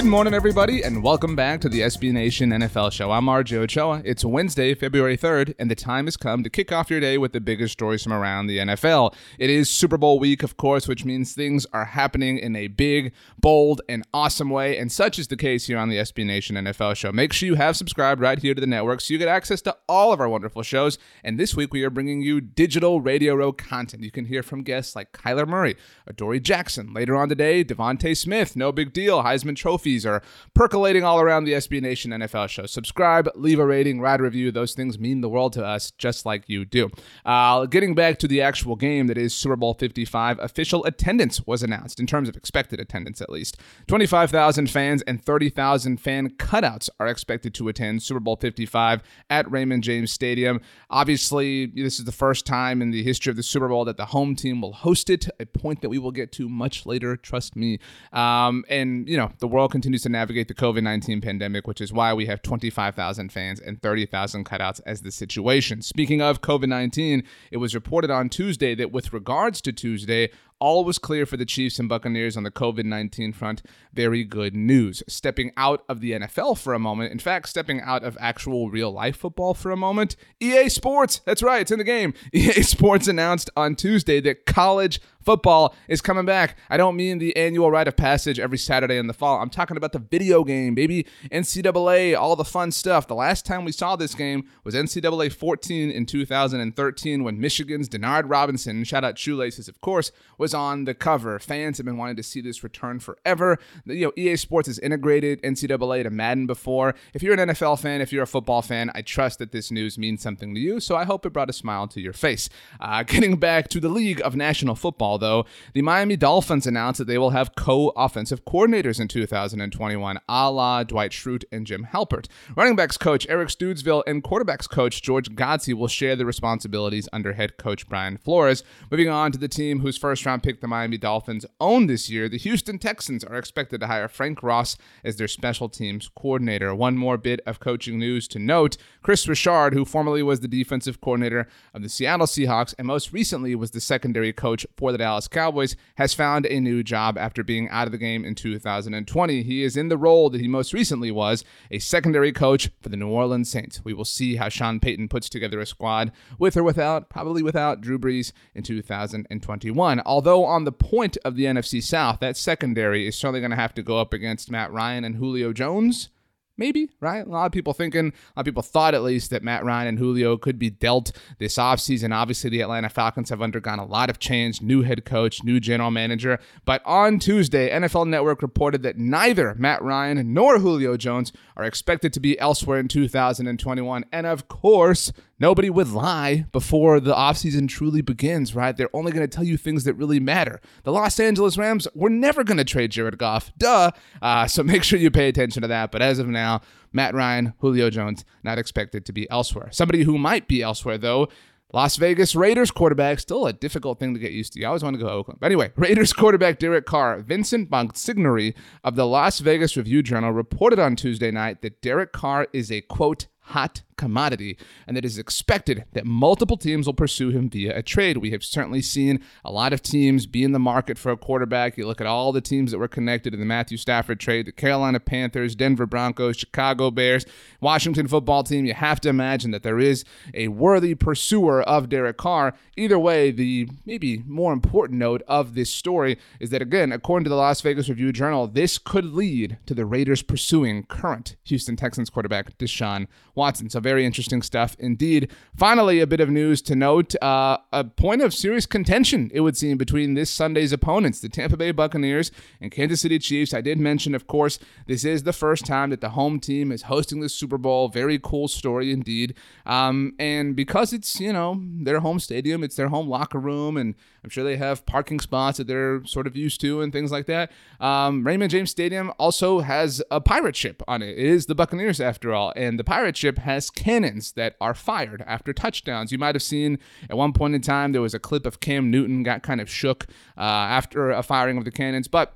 Good morning, everybody, and welcome back to the SB Nation NFL Show. I'm RJ Ochoa. It's Wednesday, February 3rd, and the time has come to kick off your day with the biggest stories from around the NFL. It is Super Bowl week, of course, which means things are happening in a big, bold, and awesome way, and such is the case here on the SB Nation NFL Show. Make sure you have subscribed right here to the network so you get access to all of our wonderful shows. And this week, we are bringing you digital Radio Row content. You can hear from guests like Kyler Murray, Adoree Jackson. Later on today, DeVonta Smith, no big deal, Heisman Trophy trophies are percolating all around the SB Nation NFL show. Subscribe, leave a rating, write a review. Those things mean the world to us, just like you do. Uh, getting back to the actual game that is Super Bowl 55, official attendance was announced, in terms of expected attendance at least. 25,000 fans and 30,000 fan cutouts are expected to attend Super Bowl 55 at Raymond James Stadium. Obviously, this is the first time in the history of the Super Bowl that the home team will host it, a point that we will get to much later, trust me. Um, and, you know, the world continues to navigate the COVID 19 pandemic, which is why we have 25,000 fans and 30,000 cutouts as the situation. Speaking of COVID 19, it was reported on Tuesday that with regards to Tuesday, all was clear for the Chiefs and Buccaneers on the COVID 19 front. Very good news. Stepping out of the NFL for a moment, in fact, stepping out of actual real life football for a moment, EA Sports, that's right, it's in the game. EA Sports announced on Tuesday that college football is coming back. I don't mean the annual rite of passage every Saturday in the fall. I'm talking about the video game, baby. NCAA, all the fun stuff. The last time we saw this game was NCAA 14 in 2013 when Michigan's Denard Robinson, shout out Shoelaces, of course, was on the cover. Fans have been wanting to see this return forever. You know, EA Sports has integrated NCAA to Madden before. If you're an NFL fan, if you're a football fan, I trust that this news means something to you. So I hope it brought a smile to your face. Uh, getting back to the League of National Football though, the Miami Dolphins announced that they will have co offensive coordinators in 2021, a la Dwight Schrute and Jim Halpert. Running backs coach Eric Studesville and quarterbacks coach George Godsey will share the responsibilities under head coach Brian Flores. Moving on to the team whose first round pick the Miami Dolphins own this year, the Houston Texans are expected to hire Frank Ross as their special teams coordinator. One more bit of coaching news to note Kris Richard, who formerly was the defensive coordinator of the Seattle Seahawks and most recently was the secondary coach for the Dallas Cowboys, has found a new job after being out of the game in 2020. He is in the role that he most recently was, a secondary coach for the New Orleans Saints. We will see how Sean Payton puts together a squad with or without, probably without Drew Brees in 2021. Although on the point of the NFC South, that secondary is certainly going to have to go up against Matt Ryan and Julio Jones. Maybe, right? A lot of people thinking, a lot of people thought at least that Matt Ryan and Julio could be dealt this offseason. Obviously, the Atlanta Falcons have undergone a lot of change, new head coach, new general manager. But on Tuesday, NFL Network reported that neither Matt Ryan nor Julio Jones are expected to be elsewhere in 2021. And of course, nobody would lie before the offseason truly begins, right? They're only going to tell you things that really matter. The Los Angeles Rams were never going to trade Jared Goff. Duh. Uh, so make sure you pay attention to that. But as of now, Matt Ryan, Julio Jones, not expected to be elsewhere. Somebody who might be elsewhere, though, Las Vegas Raiders quarterback, still a difficult thing to get used to. You always want to go to Oakland. But anyway, Raiders quarterback Derek Carr, Vincent Bonsignore of the Las Vegas Review Journal reported on Tuesday night that Derek Carr is a quote hot commodity, and it is expected that multiple teams will pursue him via a trade. We have certainly seen a lot of teams be in the market for a quarterback. You look at all the teams that were connected in the Matthew Stafford trade the Carolina Panthers, Denver Broncos, Chicago Bears, Washington football team. You have to imagine that there is a worthy pursuer of Derek Carr. Either way, the maybe more important note of this story is that, again, according to the Las Vegas Review Journal, this could lead to the Raiders pursuing current Houston Texans quarterback Deshaun Watson. So, very interesting stuff indeed. Finally, a bit of news to note uh, a point of serious contention, it would seem, between this Sunday's opponents, the Tampa Bay Buccaneers and Kansas City Chiefs. I did mention, of course, this is the first time that the home team is hosting the Super Bowl. Very cool story indeed. Um, and because it's, you know, their home stadium, it's their home locker room, and I'm sure they have parking spots that they're sort of used to and things like that. Um, Raymond James Stadium also has a pirate ship on it. It is the Buccaneers, after all, and the pirate ship has cannons that are fired after touchdowns. You might have seen at one point in time there was a clip of Cam Newton got kind of shook uh, after a firing of the cannons, but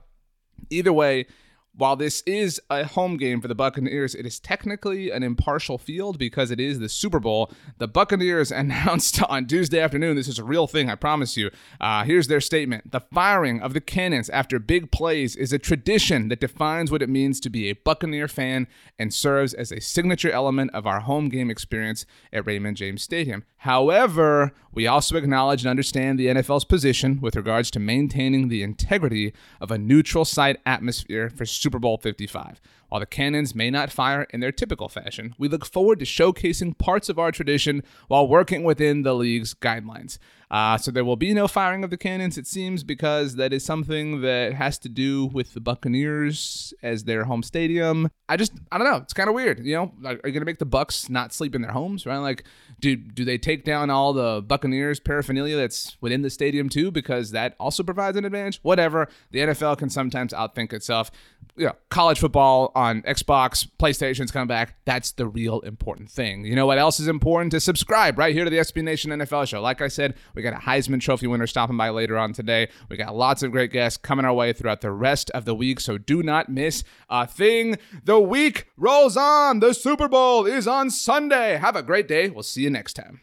either way, while this is a home game for the Buccaneers, it is technically an impartial field because it is the Super Bowl. The Buccaneers announced on Tuesday afternoon, this is a real thing, I promise you. Uh, here's their statement The firing of the cannons after big plays is a tradition that defines what it means to be a Buccaneer fan and serves as a signature element of our home game experience at Raymond James Stadium. However, we also acknowledge and understand the NFL's position with regards to maintaining the integrity of a neutral site atmosphere for Super Bowl 55. While the cannons may not fire in their typical fashion, we look forward to showcasing parts of our tradition while working within the league's guidelines. Uh, so there will be no firing of the cannons, it seems, because that is something that has to do with the Buccaneers as their home stadium. I just, I don't know. It's kind of weird. You know, are you gonna make the Bucks not sleep in their homes, right? Like, do do they take down all the Buccaneers paraphernalia that's within the stadium too, because that also provides an advantage? Whatever. The NFL can sometimes outthink itself. You know, college football on Xbox, PlayStation's coming back. That's the real important thing. You know what else is important? To subscribe right here to the SB Nation NFL show. Like I said, we got a Heisman Trophy winner stopping by later on today. We got lots of great guests coming our way throughout the rest of the week, so do not miss a thing. The week rolls on. The Super Bowl is on Sunday. Have a great day. We'll see you next time.